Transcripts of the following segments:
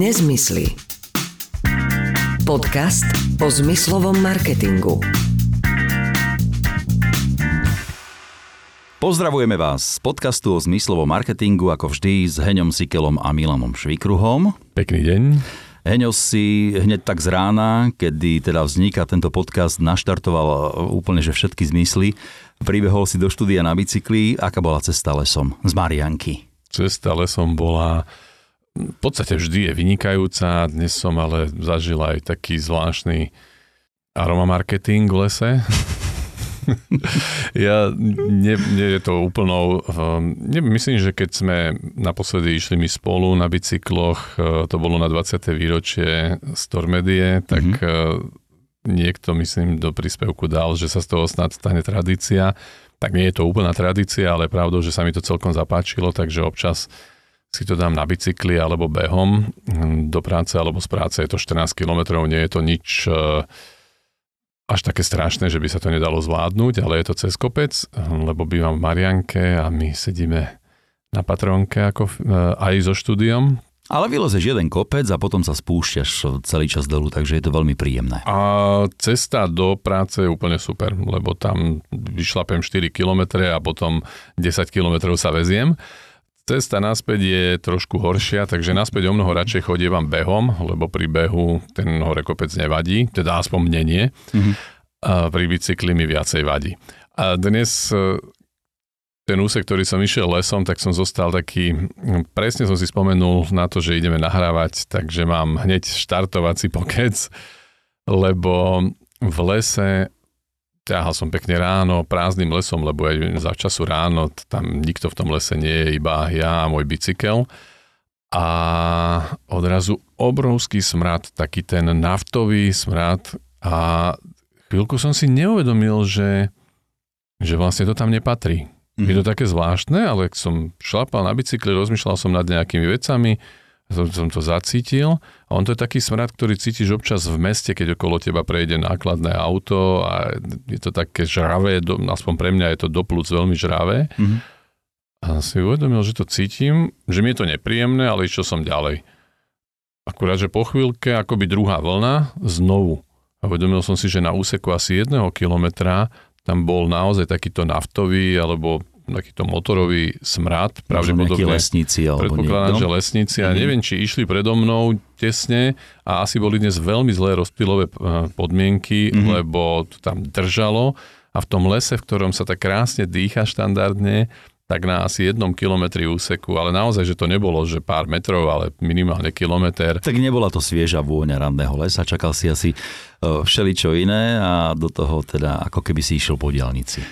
Nezmysly. Podcast o zmyslovom marketingu. Pozdravujeme vás z podcastu o zmyslovom marketingu ako vždy s Heňom Sikelom a Milanom Švikruhom. Pekný deň. Heňo si hneď tak z rána, kedy teda vzniká tento podcast, naštartoval úplne že všetky zmysly. Pribehol si do štúdia na bicykli. Aká bola cesta lesom z Marianky? Cesta lesom bola v podstate vždy je vynikajúca. Dnes som ale zažil aj taký zvláštny aroma marketing v lese. ja, nie, nie je to úplnou, um, ne, myslím, že keď sme naposledy išli my spolu na bicykloch, uh, to bolo na 20. výročie Stormedie, tak mm-hmm. niekto, myslím, do príspevku dal, že sa z toho snad stane tradícia. Tak nie je to úplná tradícia, ale pravdou, že sa mi to celkom zapáčilo, takže občas si to dám na bicykli alebo behom hm, do práce alebo z práce. Je to 14 km, nie je to nič uh, až také strašné, že by sa to nedalo zvládnuť, ale je to cez kopec, lebo bývam v Marianke a my sedíme na patronke ako, e, aj so štúdiom. Ale vylezeš jeden kopec a potom sa spúšťaš celý čas dolu, takže je to veľmi príjemné. A cesta do práce je úplne super, lebo tam vyšlapem 4 km a potom 10 km sa veziem. Cesta naspäť je trošku horšia, takže naspäť o mnoho radšej chodievam behom, lebo pri behu ten kopec nevadí, teda aspoň mne nie. Mm-hmm. A pri bicykli mi viacej vadí. A dnes e, ten úsek, ktorý som išiel lesom, tak som zostal taký, presne som si spomenul na to, že ideme nahrávať, takže mám hneď štartovací pokec, lebo v lese ťahal som pekne ráno prázdnym lesom, lebo aj za času ráno tam nikto v tom lese nie je, iba ja a môj bicykel. A odrazu obrovský smrad, taký ten naftový smrad a chvíľku som si neuvedomil, že, že vlastne to tam nepatrí. Mm-hmm. Je to také zvláštne, ale som šlapal na bicykli, rozmýšľal som nad nejakými vecami, som, som to zacítil. A on to je taký smrad, ktorý cítiš občas v meste, keď okolo teba prejde nákladné auto a je to také žravé, do, aspoň pre mňa je to do plúc veľmi žravé. Mm-hmm. A si uvedomil, že to cítim, že mi je to nepríjemné, ale išiel som ďalej. Akurát, že po chvíľke akoby druhá vlna znovu. A uvedomil som si, že na úseku asi jedného kilometra tam bol naozaj takýto naftový alebo takýto motorový smrad. Pravdepodobne lesníci alebo Predpokladám, niekto. že lesníci. A mhm. neviem, či išli predo mnou tesne a asi boli dnes veľmi zlé rozptylové eh, podmienky, mm-hmm. lebo to tam držalo a v tom lese, v ktorom sa tak krásne dýcha štandardne, tak na asi jednom kilometri úseku, ale naozaj, že to nebolo, že pár metrov, ale minimálne kilometr. Tak nebola to svieža vôňa ranného lesa, čakal si asi eh, všeličo iné a do toho teda ako keby si išiel po diálnici.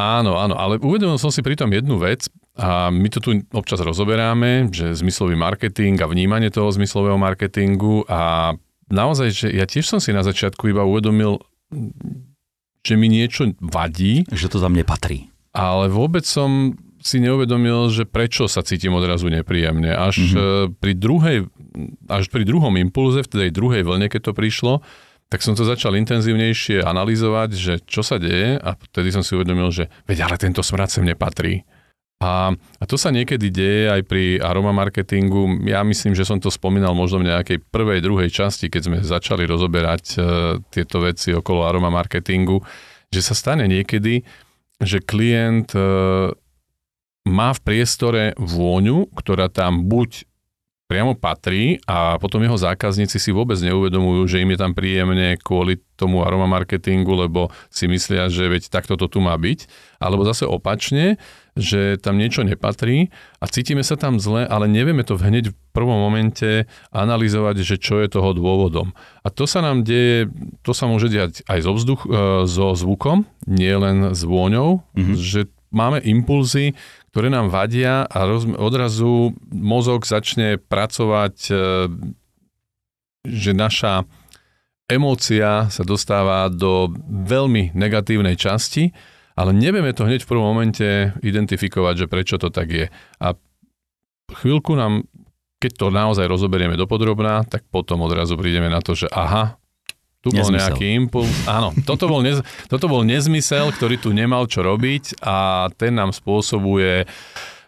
Áno, áno, ale uvedomil som si pritom jednu vec a my to tu občas rozoberáme, že zmyslový marketing a vnímanie toho zmyslového marketingu a naozaj, že ja tiež som si na začiatku iba uvedomil, že mi niečo vadí. Že to za mne patrí. Ale vôbec som si neuvedomil, že prečo sa cítim odrazu nepríjemne. Až mm-hmm. pri druhej, až pri druhom impulze, v tej druhej vlne, keď to prišlo, tak som to začal intenzívnejšie analyzovať, že čo sa deje a vtedy som si uvedomil, že veď ale tento smrad sem nepatrí. A, a to sa niekedy deje aj pri aroma marketingu. Ja myslím, že som to spomínal možno v nejakej prvej, druhej časti, keď sme začali rozoberať e, tieto veci okolo aroma marketingu, že sa stane niekedy, že klient e, má v priestore vôňu, ktorá tam buď priamo patrí a potom jeho zákazníci si vôbec neuvedomujú, že im je tam príjemne kvôli tomu aroma marketingu, lebo si myslia, že veď takto to tu má byť. Alebo zase opačne, že tam niečo nepatrí a cítime sa tam zle, ale nevieme to hneď v prvom momente analyzovať, že čo je toho dôvodom. A to sa nám deje, to sa môže diať aj so, vzduch, e, so zvukom, nie len s vôňou, mm-hmm. že máme impulzy, ktoré nám vadia a roz, odrazu mozog začne pracovať, e, že naša emócia sa dostáva do veľmi negatívnej časti, ale nevieme to hneď v prvom momente identifikovať, že prečo to tak je. A chvíľku nám, keď to naozaj rozoberieme dopodrobná, tak potom odrazu prídeme na to, že aha, tu bol nezmysel. nejaký impuls. Áno, toto bol, nez, toto bol nezmysel, ktorý tu nemal čo robiť a ten nám spôsobuje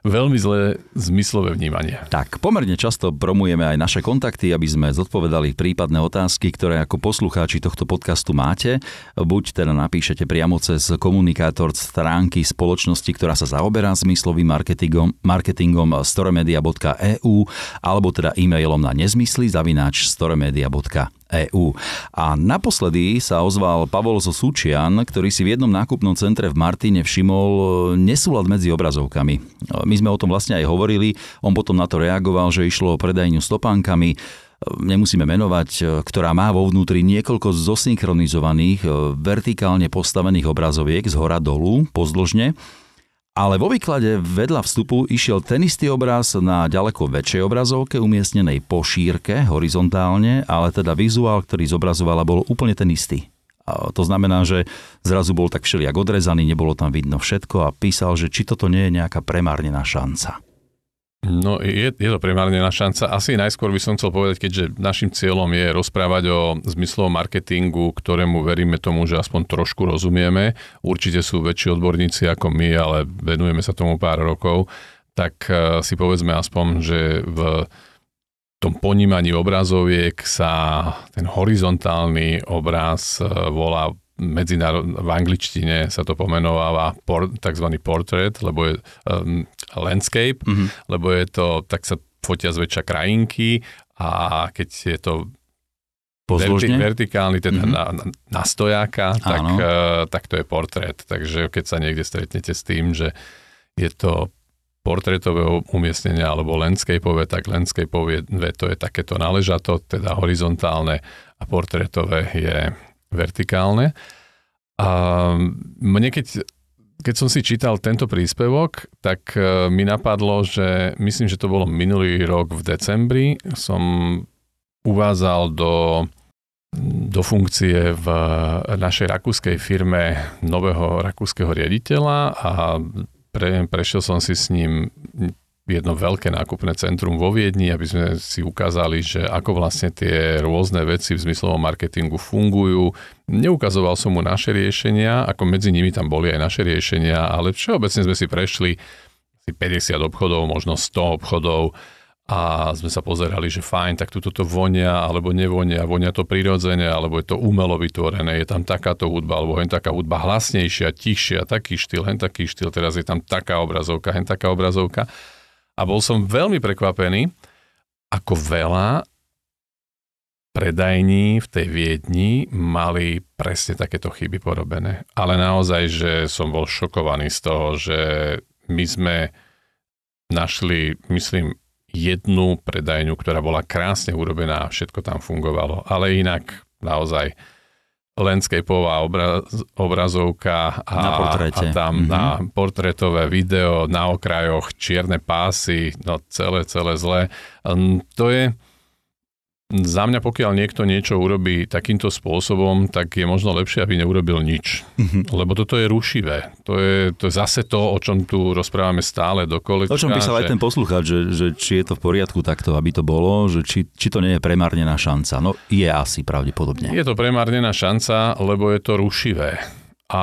veľmi zlé zmyslové vnímanie. Tak, pomerne často promujeme aj naše kontakty, aby sme zodpovedali prípadné otázky, ktoré ako poslucháči tohto podcastu máte. Buď teda napíšete priamo cez komunikátor stránky spoločnosti, ktorá sa zaoberá zmyslovým marketingom, marketingom storemedia.eu alebo teda e-mailom na nezmysly zavináč storemedia.eu EU. A naposledy sa ozval Pavol zo Sučian, ktorý si v jednom nákupnom centre v Martine všimol e, nesúlad medzi obrazovkami. E, my sme o tom vlastne aj hovorili, on potom na to reagoval, že išlo o predajňu s e, nemusíme menovať, ktorá má vo vnútri niekoľko zosynchronizovaných, vertikálne postavených obrazoviek z hora dolu, pozdĺžne ale vo výklade vedľa vstupu išiel ten istý obraz na ďaleko väčšej obrazovke umiestnenej po šírke, horizontálne, ale teda vizuál, ktorý zobrazovala, bol úplne ten istý. A to znamená, že zrazu bol tak všelijak odrezaný, nebolo tam vidno všetko a písal, že či toto nie je nejaká premárnená šanca. No je, je to primárnená šanca. Asi najskôr by som chcel povedať, keďže našim cieľom je rozprávať o zmyslovom marketingu, ktorému veríme tomu, že aspoň trošku rozumieme. Určite sú väčší odborníci ako my, ale venujeme sa tomu pár rokov. Tak eh, si povedzme aspoň, že v tom ponímaní obrazoviek sa ten horizontálny obraz eh, volá medzinárod, v angličtine sa to pomenováva por, tzv. portrait, lebo je um, landscape, mm-hmm. lebo je to, tak sa fotia zväčša krajinky a keď je to verti, vertikálny, teda mm-hmm. na, na stojáka, tak, uh, tak to je portrét. Takže keď sa niekde stretnete s tým, že je to portrétového umiestnenia alebo landscapeové, tak landscapeové to je takéto naležato, teda horizontálne a portrétové je vertikálne. A mne keď, keď som si čítal tento príspevok, tak e, mi napadlo, že myslím, že to bolo minulý rok v decembri, som uvázal do, do funkcie v našej rakúskej firme nového rakúskeho riaditeľa a pre, prešiel som si s ním jedno veľké nákupné centrum vo Viedni, aby sme si ukázali, že ako vlastne tie rôzne veci v zmyslovom marketingu fungujú. Neukazoval som mu naše riešenia, ako medzi nimi tam boli aj naše riešenia, ale všeobecne sme si prešli asi 50 obchodov, možno 100 obchodov a sme sa pozerali, že fajn, tak tu toto vonia alebo nevonia, vonia to prirodzene, alebo je to umelo vytvorené, je tam takáto hudba, alebo hen taká hudba hlasnejšia, tichšia, taký štýl, hen taký štýl, teraz je tam taká obrazovka, hen taká obrazovka. A bol som veľmi prekvapený, ako veľa predajní v tej Viedni mali presne takéto chyby porobené. Ale naozaj, že som bol šokovaný z toho, že my sme našli, myslím, jednu predajňu, ktorá bola krásne urobená, všetko tam fungovalo. Ale inak naozaj landscapeová obraz, obrazovka a, na portréte. a tam mm-hmm. na portrétové video, na okrajoch čierne pásy, no celé, celé zlé. Um, to je, za mňa, pokiaľ niekto niečo urobí takýmto spôsobom, tak je možno lepšie, aby neurobil nič. Mm-hmm. Lebo toto je rušivé. To je, to je zase to, o čom tu rozprávame stále do kolečka. O čom písal že... aj ten poslucháč, že, že či je to v poriadku takto, aby to bolo, že či, či to nie je premárnená šanca. No je asi pravdepodobne. Je to premárnená šanca, lebo je to rušivé. A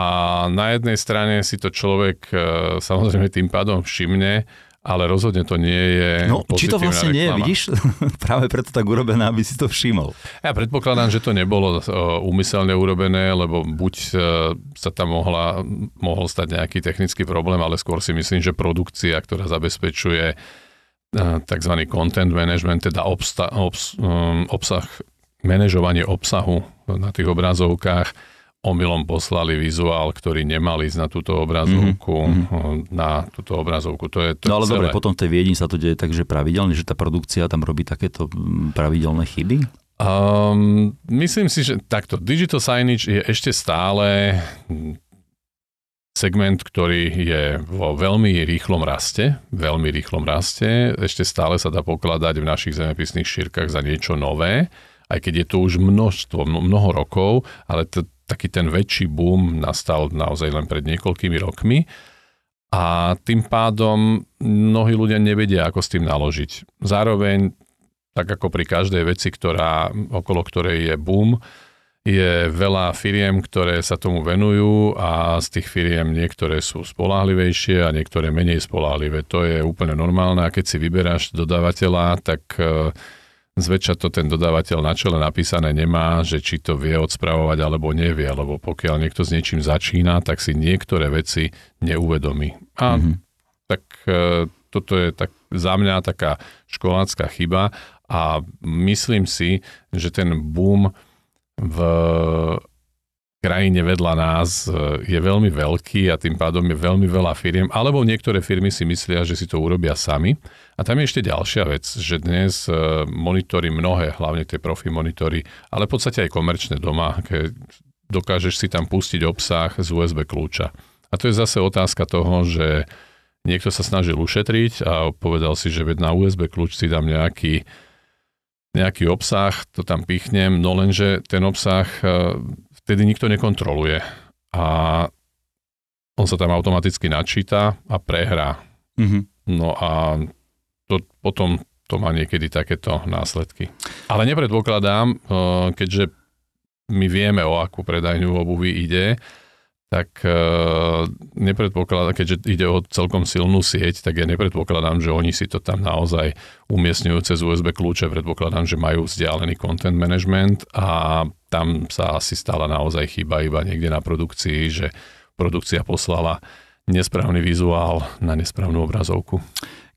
na jednej strane si to človek e, samozrejme tým pádom všimne, ale rozhodne to nie je No, či to vlastne nie je, vidíš? Práve preto tak urobené, aby si to všimol. Ja predpokladám, že to nebolo úmyselne urobené, lebo buď e, sa tam mohla, mohol stať nejaký technický problém, ale skôr si myslím, že produkcia, ktorá zabezpečuje e, tzv. content management, teda obsta, obs, obsah, manažovanie obsahu na tých obrazovkách, omylom poslali vizuál, ktorý nemal ísť na túto obrazovku, mm-hmm. na túto obrazovku. To je, to no ale celé. dobre, potom v tej Viedni sa to deje tak, že pravidelne, že tá produkcia tam robí takéto pravidelné chyby? Um, myslím si, že takto, digital signage je ešte stále segment, ktorý je vo veľmi rýchlom raste, veľmi rýchlom raste, ešte stále sa dá pokladať v našich zemepisných šírkach za niečo nové, aj keď je to už množstvo, mnoho rokov, ale to, taký ten väčší boom nastal naozaj len pred niekoľkými rokmi a tým pádom mnohí ľudia nevedia, ako s tým naložiť. Zároveň, tak ako pri každej veci, ktorá, okolo ktorej je boom, je veľa firiem, ktoré sa tomu venujú a z tých firiem niektoré sú spolahlivejšie a niektoré menej spolahlivé. To je úplne normálne a keď si vyberáš dodávateľa, tak e, zväčša to ten dodávateľ na čele napísané nemá, že či to vie odspravovať alebo nevie, lebo pokiaľ niekto s niečím začína, tak si niektoré veci neuvedomí. A mm-hmm. tak e, toto je tak za mňa taká školácká chyba a myslím si, že ten boom v krajine vedľa nás e, je veľmi veľký a tým pádom je veľmi veľa firiem, alebo niektoré firmy si myslia, že si to urobia sami. A tam je ešte ďalšia vec, že dnes e, monitory mnohé, hlavne tie profi monitory, ale v podstate aj komerčné doma, keď dokážeš si tam pustiť obsah z USB kľúča. A to je zase otázka toho, že niekto sa snažil ušetriť a povedal si, že na USB kľúč si dám nejaký nejaký obsah, to tam pichnem, no lenže ten obsah e, vtedy nikto nekontroluje a on sa tam automaticky načíta a prehrá. Mm-hmm. No a to, potom to má niekedy takéto následky. Ale nepredpokladám, e, keďže my vieme, o akú predajňu obuvy ide, tak uh, nepredpokladám, keďže ide o celkom silnú sieť, tak ja nepredpokladám, že oni si to tam naozaj umiestňujú cez USB kľúče, predpokladám, že majú vzdialený content management a tam sa asi stala naozaj chyba iba niekde na produkcii, že produkcia poslala nesprávny vizuál na nesprávnu obrazovku.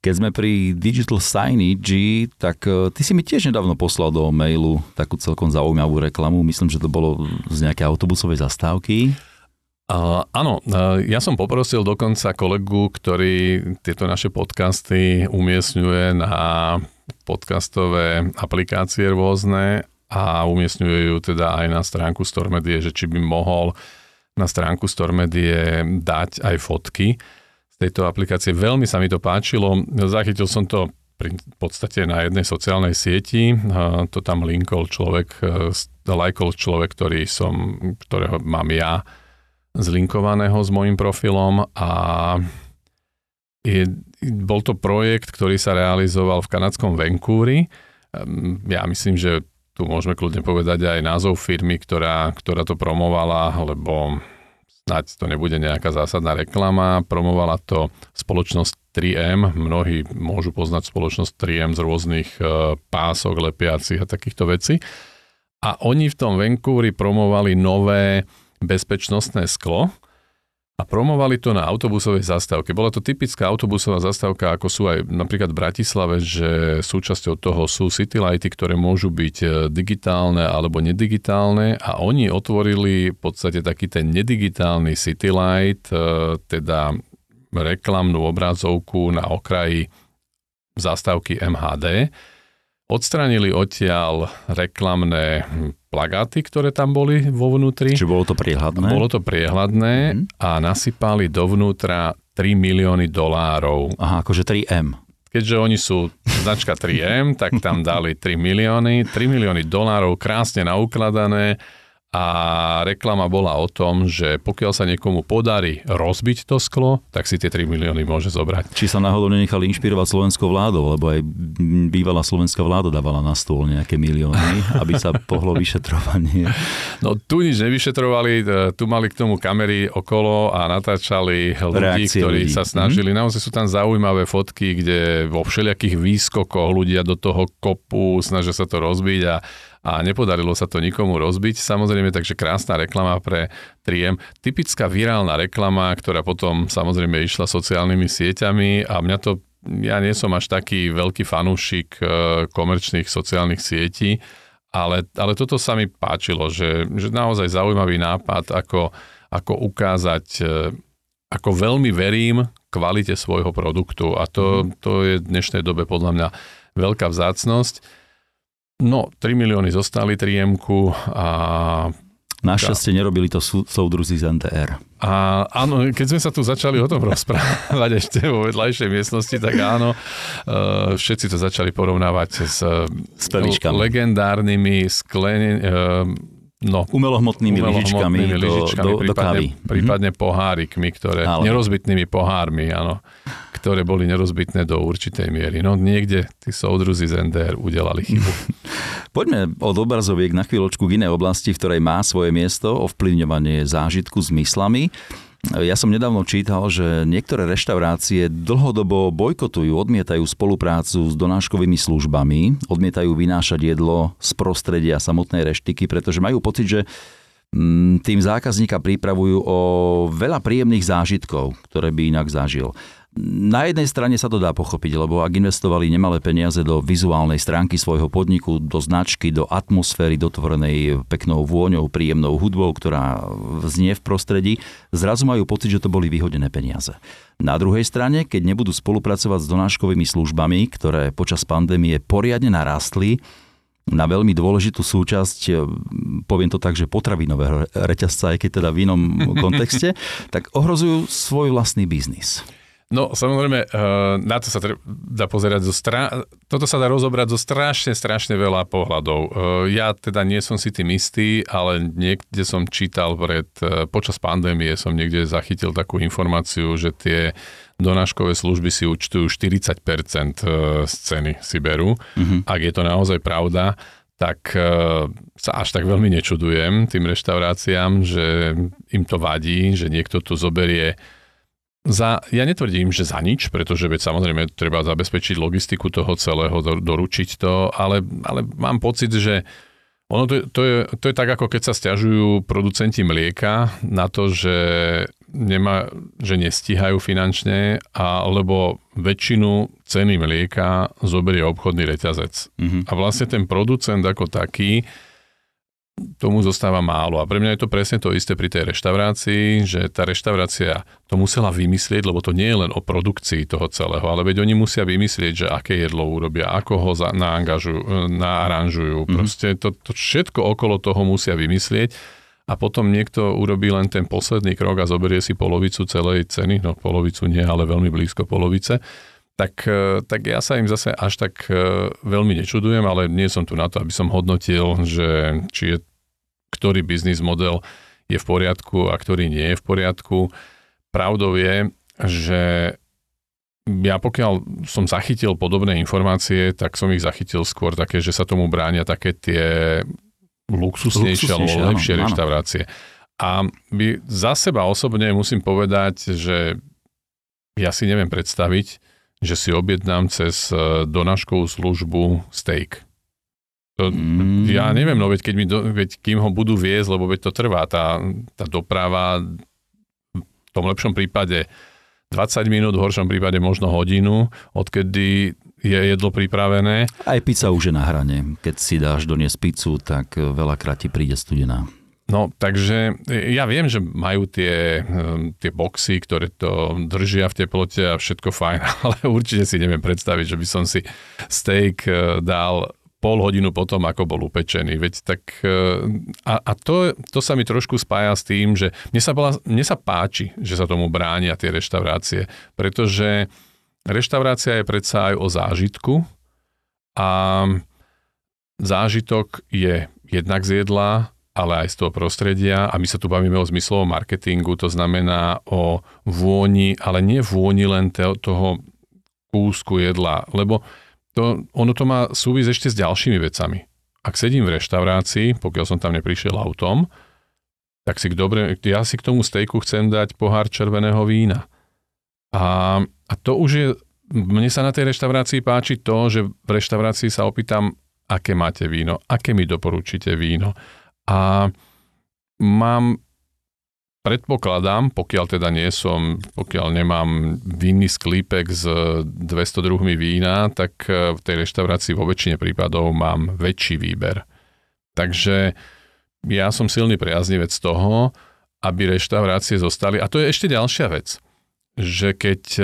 Keď sme pri Digital Signage, tak e, ty si mi tiež nedávno poslal do mailu takú celkom zaujímavú reklamu. Myslím, že to bolo z nejakej autobusovej zastávky. Uh, áno, uh, ja som poprosil dokonca kolegu, ktorý tieto naše podcasty umiestňuje na podcastové aplikácie rôzne a umiestňuje ju teda aj na stránku Stormedie, že či by mohol na stránku Stormedie dať aj fotky tejto aplikácie. Veľmi sa mi to páčilo. Zachytil som to v podstate na jednej sociálnej sieti. To tam linkol človek, lajkol človek, ktorý som, ktorého mám ja zlinkovaného s môjim profilom a je, bol to projekt, ktorý sa realizoval v kanadskom Vancouveri. Ehm, ja myslím, že tu môžeme kľudne povedať aj názov firmy, ktorá, ktorá to promovala, lebo snáď to nebude nejaká zásadná reklama. Promovala to spoločnosť 3M. Mnohí môžu poznať spoločnosť 3M z rôznych e, pások, lepiacich a takýchto vecí. A oni v tom Vancouveri promovali nové bezpečnostné sklo a promovali to na autobusovej zastávke. Bola to typická autobusová zastávka, ako sú aj napríklad v Bratislave, že súčasťou toho sú citylighty, ktoré môžu byť e, digitálne alebo nedigitálne a oni otvorili v podstate taký ten nedigitálny citylight, e, teda reklamnú obrazovku na okraji zastávky MHD. Odstranili odtiaľ reklamné plagáty, ktoré tam boli vo vnútri. Čiže bolo to priehľadné? Bolo to priehľadné mm-hmm. a nasypali dovnútra 3 milióny dolárov. Aha, akože 3M. Keďže oni sú značka 3M, tak tam dali 3 milióny. 3 milióny dolárov krásne naukladané a reklama bola o tom, že pokiaľ sa niekomu podarí rozbiť to sklo, tak si tie 3 milióny môže zobrať. Či sa náhodou nenechali inšpirovať slovenskou vládou, lebo aj bývalá slovenská vláda dávala na stôl nejaké milióny, aby sa pohlo vyšetrovanie. No tu nič nevyšetrovali, e, tu mali k tomu kamery okolo a natáčali ľudí, Reakcie ktorí ľudí. sa snažili. Mm-hmm. Naozaj sú tam zaujímavé fotky, kde vo všelijakých výskokoch ľudia do toho kopu, snažia sa to rozbiť a a nepodarilo sa to nikomu rozbiť. Samozrejme, takže krásna reklama pre 3M. Typická virálna reklama, ktorá potom samozrejme išla sociálnymi sieťami a mňa to, ja nie som až taký veľký fanúšik e, komerčných sociálnych sietí, ale, ale toto sa mi páčilo, že, že naozaj zaujímavý nápad, ako, ako ukázať, e, ako veľmi verím kvalite svojho produktu a to, mhm. to je v dnešnej dobe podľa mňa veľká vzácnosť. No, 3 milióny zostali 3 a Našťastie nerobili to sú, súdruzi z NTR. A áno, keď sme sa tu začali o tom rozprávať ešte vo vedľajšej miestnosti, tak áno, uh, všetci to začali porovnávať s, s legendárnymi sklene, uh, no, umelohmotnými lyžičkami do, lyžičkami, do, do prípadne, kávy. prípadne pohárikmi, ktoré, Ale. nerozbitnými pohármi, áno, ktoré boli nerozbitné do určitej miery. No niekde tí soudruzi z NDR udelali chybu. Poďme od obrazoviek na chvíľočku k inej oblasti, v ktorej má svoje miesto ovplyvňovanie zážitku s myslami. Ja som nedávno čítal, že niektoré reštaurácie dlhodobo bojkotujú, odmietajú spoluprácu s donáškovými službami, odmietajú vynášať jedlo z prostredia samotnej reštiky, pretože majú pocit, že mm, tým zákazníka pripravujú o veľa príjemných zážitkov, ktoré by inak zažil. Na jednej strane sa to dá pochopiť, lebo ak investovali nemalé peniaze do vizuálnej stránky svojho podniku, do značky, do atmosféry dotvorenej peknou vôňou, príjemnou hudbou, ktorá znie v prostredí, zrazu majú pocit, že to boli vyhodené peniaze. Na druhej strane, keď nebudú spolupracovať s donáškovými službami, ktoré počas pandémie poriadne narastli, na veľmi dôležitú súčasť, poviem to tak, že potravinového reťazca, aj keď teda v inom kontexte, tak ohrozujú svoj vlastný biznis. No samozrejme, eh, na to sa dá pozerať zo stra... Toto sa dá rozobrať zo strašne, strašne veľa pohľadov. Eh, ja teda nie som si tým istý, ale niekde som čítal pred, eh, počas pandémie som niekde zachytil takú informáciu, že tie donáškové služby si účtujú 40% z ceny si berú. Mm-hmm. Ak je to naozaj pravda, tak sa až tak veľmi nečudujem tým reštauráciám, že im to vadí, že niekto tu zoberie za, ja netvrdím, že za nič, pretože veď samozrejme treba zabezpečiť logistiku toho celého, do, doručiť to, ale, ale mám pocit, že ono to, to, je, to je tak, ako keď sa stiažujú producenti mlieka na to, že, nemá, že nestíhajú finančne, alebo väčšinu ceny mlieka zoberie obchodný reťazec. Mm-hmm. A vlastne ten producent ako taký tomu zostáva málo. A pre mňa je to presne to isté pri tej reštaurácii, že tá reštaurácia to musela vymyslieť, lebo to nie je len o produkcii toho celého, ale veď oni musia vymyslieť, že aké jedlo urobia, ako ho za, naangažujú, naaranžujú. Mm-hmm. Proste to, to všetko okolo toho musia vymyslieť a potom niekto urobí len ten posledný krok a zoberie si polovicu celej ceny, no polovicu nie, ale veľmi blízko polovice tak, e, tak ja sa im zase až tak e, veľmi nečudujem, ale nie som tu na to, aby som hodnotil, že či je ktorý biznis model je v poriadku a ktorý nie je v poriadku. Pravdou je, že ja pokiaľ som zachytil podobné informácie, tak som ich zachytil skôr také, že sa tomu bránia také tie luxusnejšie alebo lepšie áno, reštaurácie. A by za seba osobne musím povedať, že ja si neviem predstaviť, že si objednám cez e, donáškovú službu steak. To, mm. Ja neviem, no veď, keď mi do, veď kým ho budú viesť, lebo veď to trvá, tá, tá doprava v tom lepšom prípade 20 minút, v horšom prípade možno hodinu, odkedy je jedlo pripravené. Aj pizza už je na hrane. Keď si dáš doniesť pizzu, tak veľakrát ti príde studená. No, takže e, ja viem, že majú tie, e, tie boxy, ktoré to držia v teplote a všetko fajn, ale určite si neviem predstaviť, že by som si steak e, dal pol hodinu potom, ako bol upečený. Veď tak, a, a to, to sa mi trošku spája s tým, že mne sa, bola, mne sa páči, že sa tomu bránia tie reštaurácie, pretože reštaurácia je predsa aj o zážitku a zážitok je jednak z jedla, ale aj z toho prostredia. A my sa tu bavíme o zmyslovom marketingu, to znamená o vôni, ale nie vôni len toho kúsku jedla, lebo to, ono to má súvisť ešte s ďalšími vecami. Ak sedím v reštaurácii, pokiaľ som tam neprišiel autom, tak si k dobre, ja si k tomu stejku chcem dať pohár červeného vína. A, a to už je, mne sa na tej reštaurácii páči to, že v reštaurácii sa opýtam, aké máte víno, aké mi doporučíte víno a mám predpokladám, pokiaľ teda nie som, pokiaľ nemám vinný sklípek s 200 druhmi vína, tak e, v tej reštaurácii vo väčšine prípadov mám väčší výber. Takže ja som silný priaznivec toho, aby reštaurácie zostali. A to je ešte ďalšia vec, že keď e,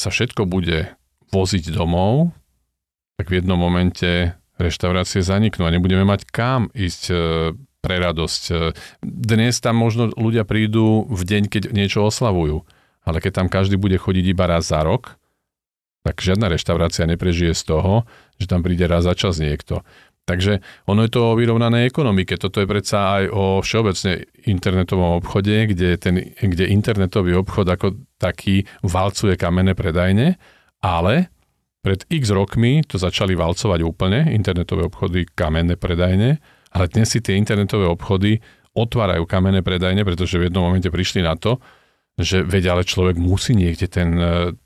sa všetko bude voziť domov, tak v jednom momente reštaurácie zaniknú a nebudeme mať kam ísť e, pre radosť. E, dnes tam možno ľudia prídu v deň, keď niečo oslavujú, ale keď tam každý bude chodiť iba raz za rok, tak žiadna reštaurácia neprežije z toho, že tam príde raz za čas niekto. Takže ono je to o vyrovnanej ekonomike. Toto je predsa aj o všeobecne internetovom obchode, kde, ten, kde internetový obchod ako taký valcuje kamenné predajne, ale pred x rokmi to začali valcovať úplne, internetové obchody, kamenné predajne, ale dnes si tie internetové obchody otvárajú kamenné predajne, pretože v jednom momente prišli na to, že veď ale človek musí niekde ten e,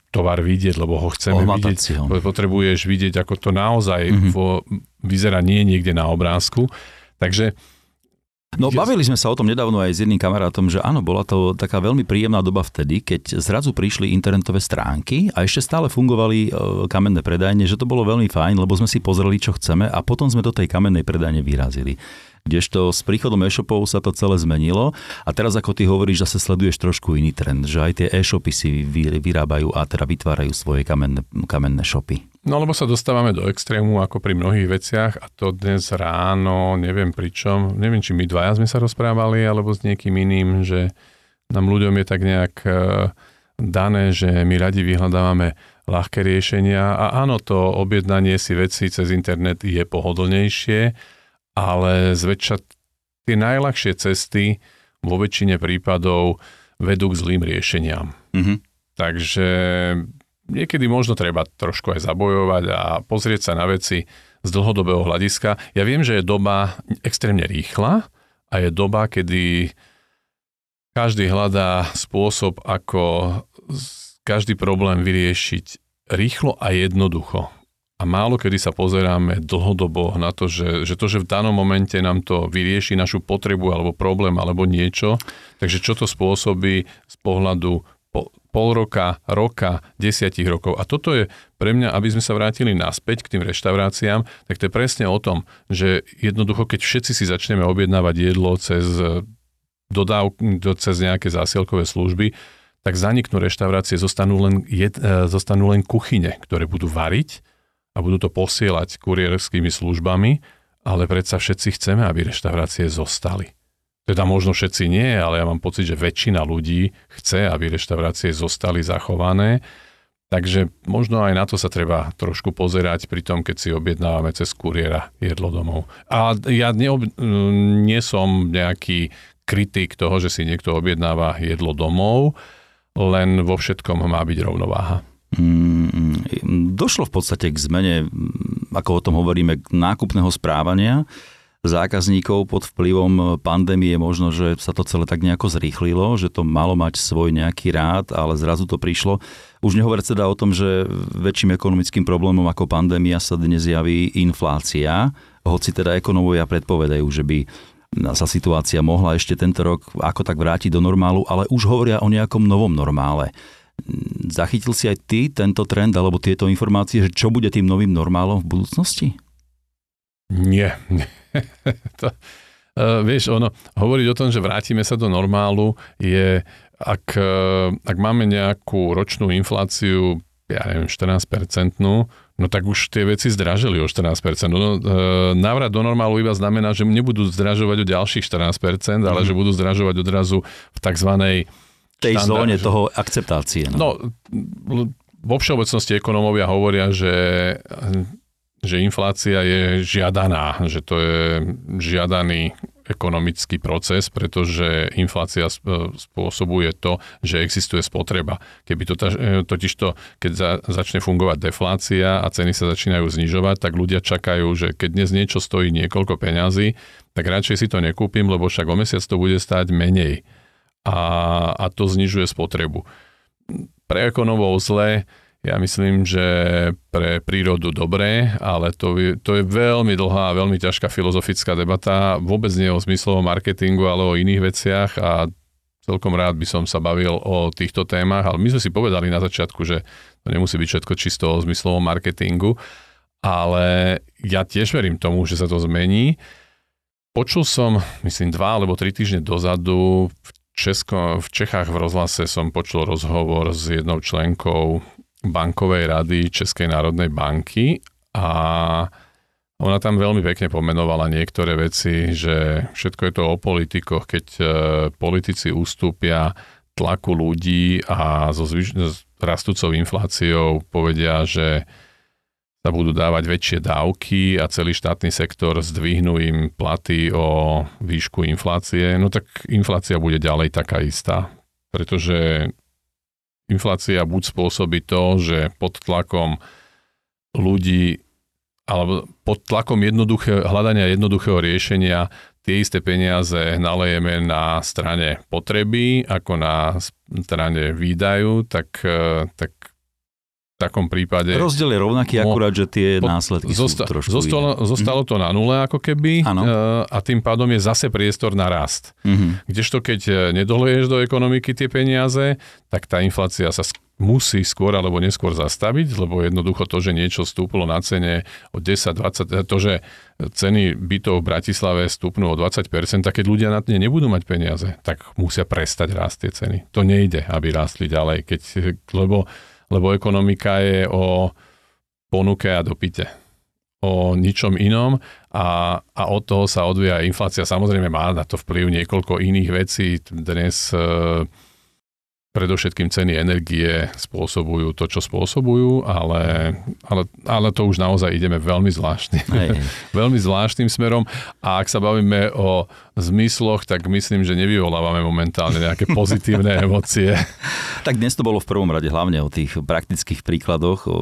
tovar vidieť, lebo ho chceme Ohmatať vidieť. si ho. Potrebuješ vidieť, ako to naozaj Mhm. vo, vyzerá nie niekde na obrázku. Takže No bavili sme sa o tom nedávno aj s jedným kamarátom, že áno, bola to taká veľmi príjemná doba vtedy, keď zrazu prišli internetové stránky a ešte stále fungovali e, kamenné predajne, že to bolo veľmi fajn, lebo sme si pozreli, čo chceme a potom sme do tej kamennej predajne vyrazili. Kdežto s príchodom e-shopov sa to celé zmenilo a teraz ako ty hovoríš, zase sleduješ trošku iný trend, že aj tie e-shopy si vy- vyrábajú a teda vytvárajú svoje kamenné, kamenné shopy. No lebo sa dostávame do extrému ako pri mnohých veciach a to dnes ráno, neviem pričom, neviem či my dvaja sme sa rozprávali alebo s niekým iným, že nám ľuďom je tak nejak e, dané, že my radi vyhľadávame ľahké riešenia a áno, to objednanie si veci cez internet je pohodlnejšie, ale zväčša tie najľahšie cesty vo väčšine prípadov vedú k zlým riešeniam. Mhm. Takže niekedy možno treba trošku aj zabojovať a pozrieť sa na veci z dlhodobého hľadiska. Ja viem, že je doba extrémne rýchla a je doba, kedy každý hľadá spôsob, ako každý problém vyriešiť rýchlo a jednoducho. A málo kedy sa pozeráme dlhodobo na to, že, že to, že v danom momente nám to vyrieši našu potrebu alebo problém alebo niečo, takže čo to spôsobí z pohľadu po, pol roka, roka, desiatich rokov. A toto je pre mňa, aby sme sa vrátili naspäť k tým reštauráciám, tak to je presne o tom, že jednoducho, keď všetci si začneme objednávať jedlo cez dodáv, do- cez nejaké zásielkové služby, tak zaniknú reštaurácie, zostanú len, jed, e, zostanú len kuchyne, ktoré budú variť a budú to posielať kurierskými službami, ale predsa všetci chceme, aby reštaurácie zostali. Teda možno všetci nie, ale ja mám pocit, že väčšina ľudí chce, aby reštaurácie zostali zachované. Takže možno aj na to sa treba trošku pozerať pri tom, keď si objednávame cez kuriéra jedlo domov. A ja neob, nie som nejaký kritik toho, že si niekto objednáva jedlo domov, len vo všetkom má byť rovnováha. Mm, došlo v podstate k zmene, mm, ako o tom hovoríme, k nákupného správania zákazníkov pod vplyvom pandémie možno, že sa to celé tak nejako zrýchlilo, že to malo mať svoj nejaký rád, ale zrazu to prišlo. Už nehovoriac teda o tom, že väčším ekonomickým problémom ako pandémia sa dnes javí inflácia, hoci teda ekonomovia predpovedajú, že by sa situácia mohla ešte tento rok ako tak vrátiť do normálu, ale už hovoria o nejakom novom normále. Zachytil si aj ty tento trend alebo tieto informácie, že čo bude tým novým normálom v budúcnosti? Nie. to, uh, vieš, ono, hovoriť o tom, že vrátime sa do normálu je, ak, uh, ak máme nejakú ročnú infláciu, ja neviem, 14-percentnú, no tak už tie veci zdražili o 14%. No, uh, návrat do normálu iba znamená, že nebudú zdražovať o ďalších 14%, ale Mhm. že budú zdražovať odrazu v takzvanej tej štandard- zóne toho akceptácie. No. No, vo všeobecnosti ekonómovia hovoria, že, že inflácia je žiadaná, že to je žiadaný ekonomický proces, pretože inflácia sp- spôsobuje to, že existuje spotreba. Keby to totiž to, keď za, začne fungovať deflácia a ceny sa začínajú znižovať, tak ľudia čakajú, že keď dnes niečo stojí niekoľko peňazí, tak radšej si to nekúpim, lebo však o mesiac to bude stáť menej. A, a to znižuje spotrebu pre ekonomov zle, ja myslím, že pre prírodu dobré, ale to, je- to je veľmi dlhá veľmi ťažká filozofická debata, vôbec nie o zmyslovom marketingu, ale o iných veciach a celkom rád by som sa bavil o týchto témach, ale my sme si povedali na začiatku, že to nemusí byť všetko čisto o zmyslovom marketingu, ale ja tiež verím tomu, že sa to zmení. Počul som, myslím, dva alebo tri týždne dozadu v, Česko, v Čechách v rozhlase som počul rozhovor s jednou členkou bankovej rady Českej národnej banky a ona tam veľmi pekne pomenovala niektoré veci, že všetko je to o politikoch, keď e, politici ustúpia tlaku ľudí a so zvyš- s rastúcou infláciou povedia, že sa budú dávať väčšie dávky a celý štátny sektor zdvihnú im platy o výšku inflácie, no tak inflácia bude ďalej taká istá. Pretože inflácia buď spôsobí to, že pod tlakom ľudí alebo pod tlakom jednoduché, hľadania jednoduchého riešenia tie isté peniaze nalejeme na strane potreby ako na strane výdajú, tak, eh, tak takom prípade... Rozdiel je rovnaký, mo, akurát, že tie pod, následky zosta, sú trošku zostalo, iné. zostalo to na nule ako keby ano. Eh, a tým pádom je zase priestor na rast. Mm-hmm. Kdežto keď eh, nedoleješ do ekonomiky tie peniaze, tak tá inflácia sa musí skôr alebo neskôr zastaviť, lebo jednoducho to, že niečo stúplo na cene o 10, 20, eh, to, že ceny bytov v Bratislave stúpnú o 20%, tak keď ľudia na to nebudú mať peniaze, tak musia prestať rásť tie ceny. To nejde, aby rástli ďalej, keď, lebo lebo ekonomika je o ponuke a dopite o ničom inom a, a od toho sa odvíja inflácia. Samozrejme má na to vplyv niekoľko iných vecí. Dnes e, predovšetkým ceny energie spôsobujú to, čo spôsobujú, ale, ale, ale to už naozaj ideme veľmi zvláštnym, veľmi zvláštnym smerom a ak sa bavíme o zmysloch, tak myslím, že nevyvolávame momentálne nejaké pozitívne emócie. Tak dnes to bolo v prvom rade hlavne o tých praktických príkladoch o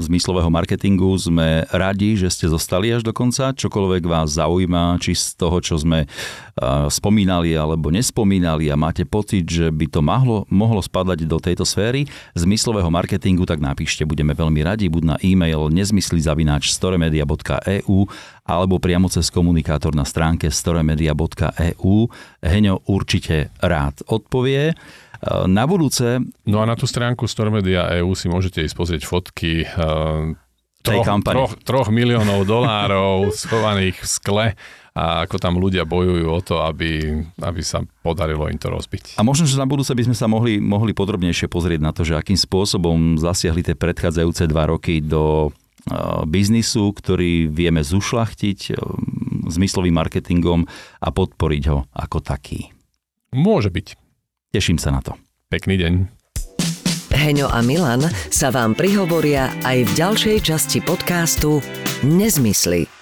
zmyslového marketingu. Sme radi, že ste zostali až do konca. Čokoľvek vás zaujíma, či z toho, čo sme spomínali alebo nespomínali a máte pocit, že by to mohlo, mohlo spadať do tejto sféry zmyslového marketingu, tak napíšte, budeme veľmi radi, buď na e-mail nezmyslizavináč storemedia.eu alebo priamo cez komunikátor na stránke storemedia.eu. Heňo určite rád odpovie. Na budúce... No a na tú stránku Storemedia.eu si môžete ísť pozrieť fotky troch, troch, troch miliónov dolárov schovaných v skle a ako tam ľudia bojujú o to, aby, aby sa podarilo im to rozbiť. A možno, že na budúce by sme sa mohli, mohli podrobnejšie pozrieť na to, že akým spôsobom zasiahli tie predchádzajúce dva roky do biznisu, ktorý vieme zušlachtiť zmyslovým marketingom a podporiť ho ako taký. Môže byť. Teším sa na to. Pekný deň. Heňo a Milan sa vám prihovoria aj v ďalšej časti podcastu Nezmysly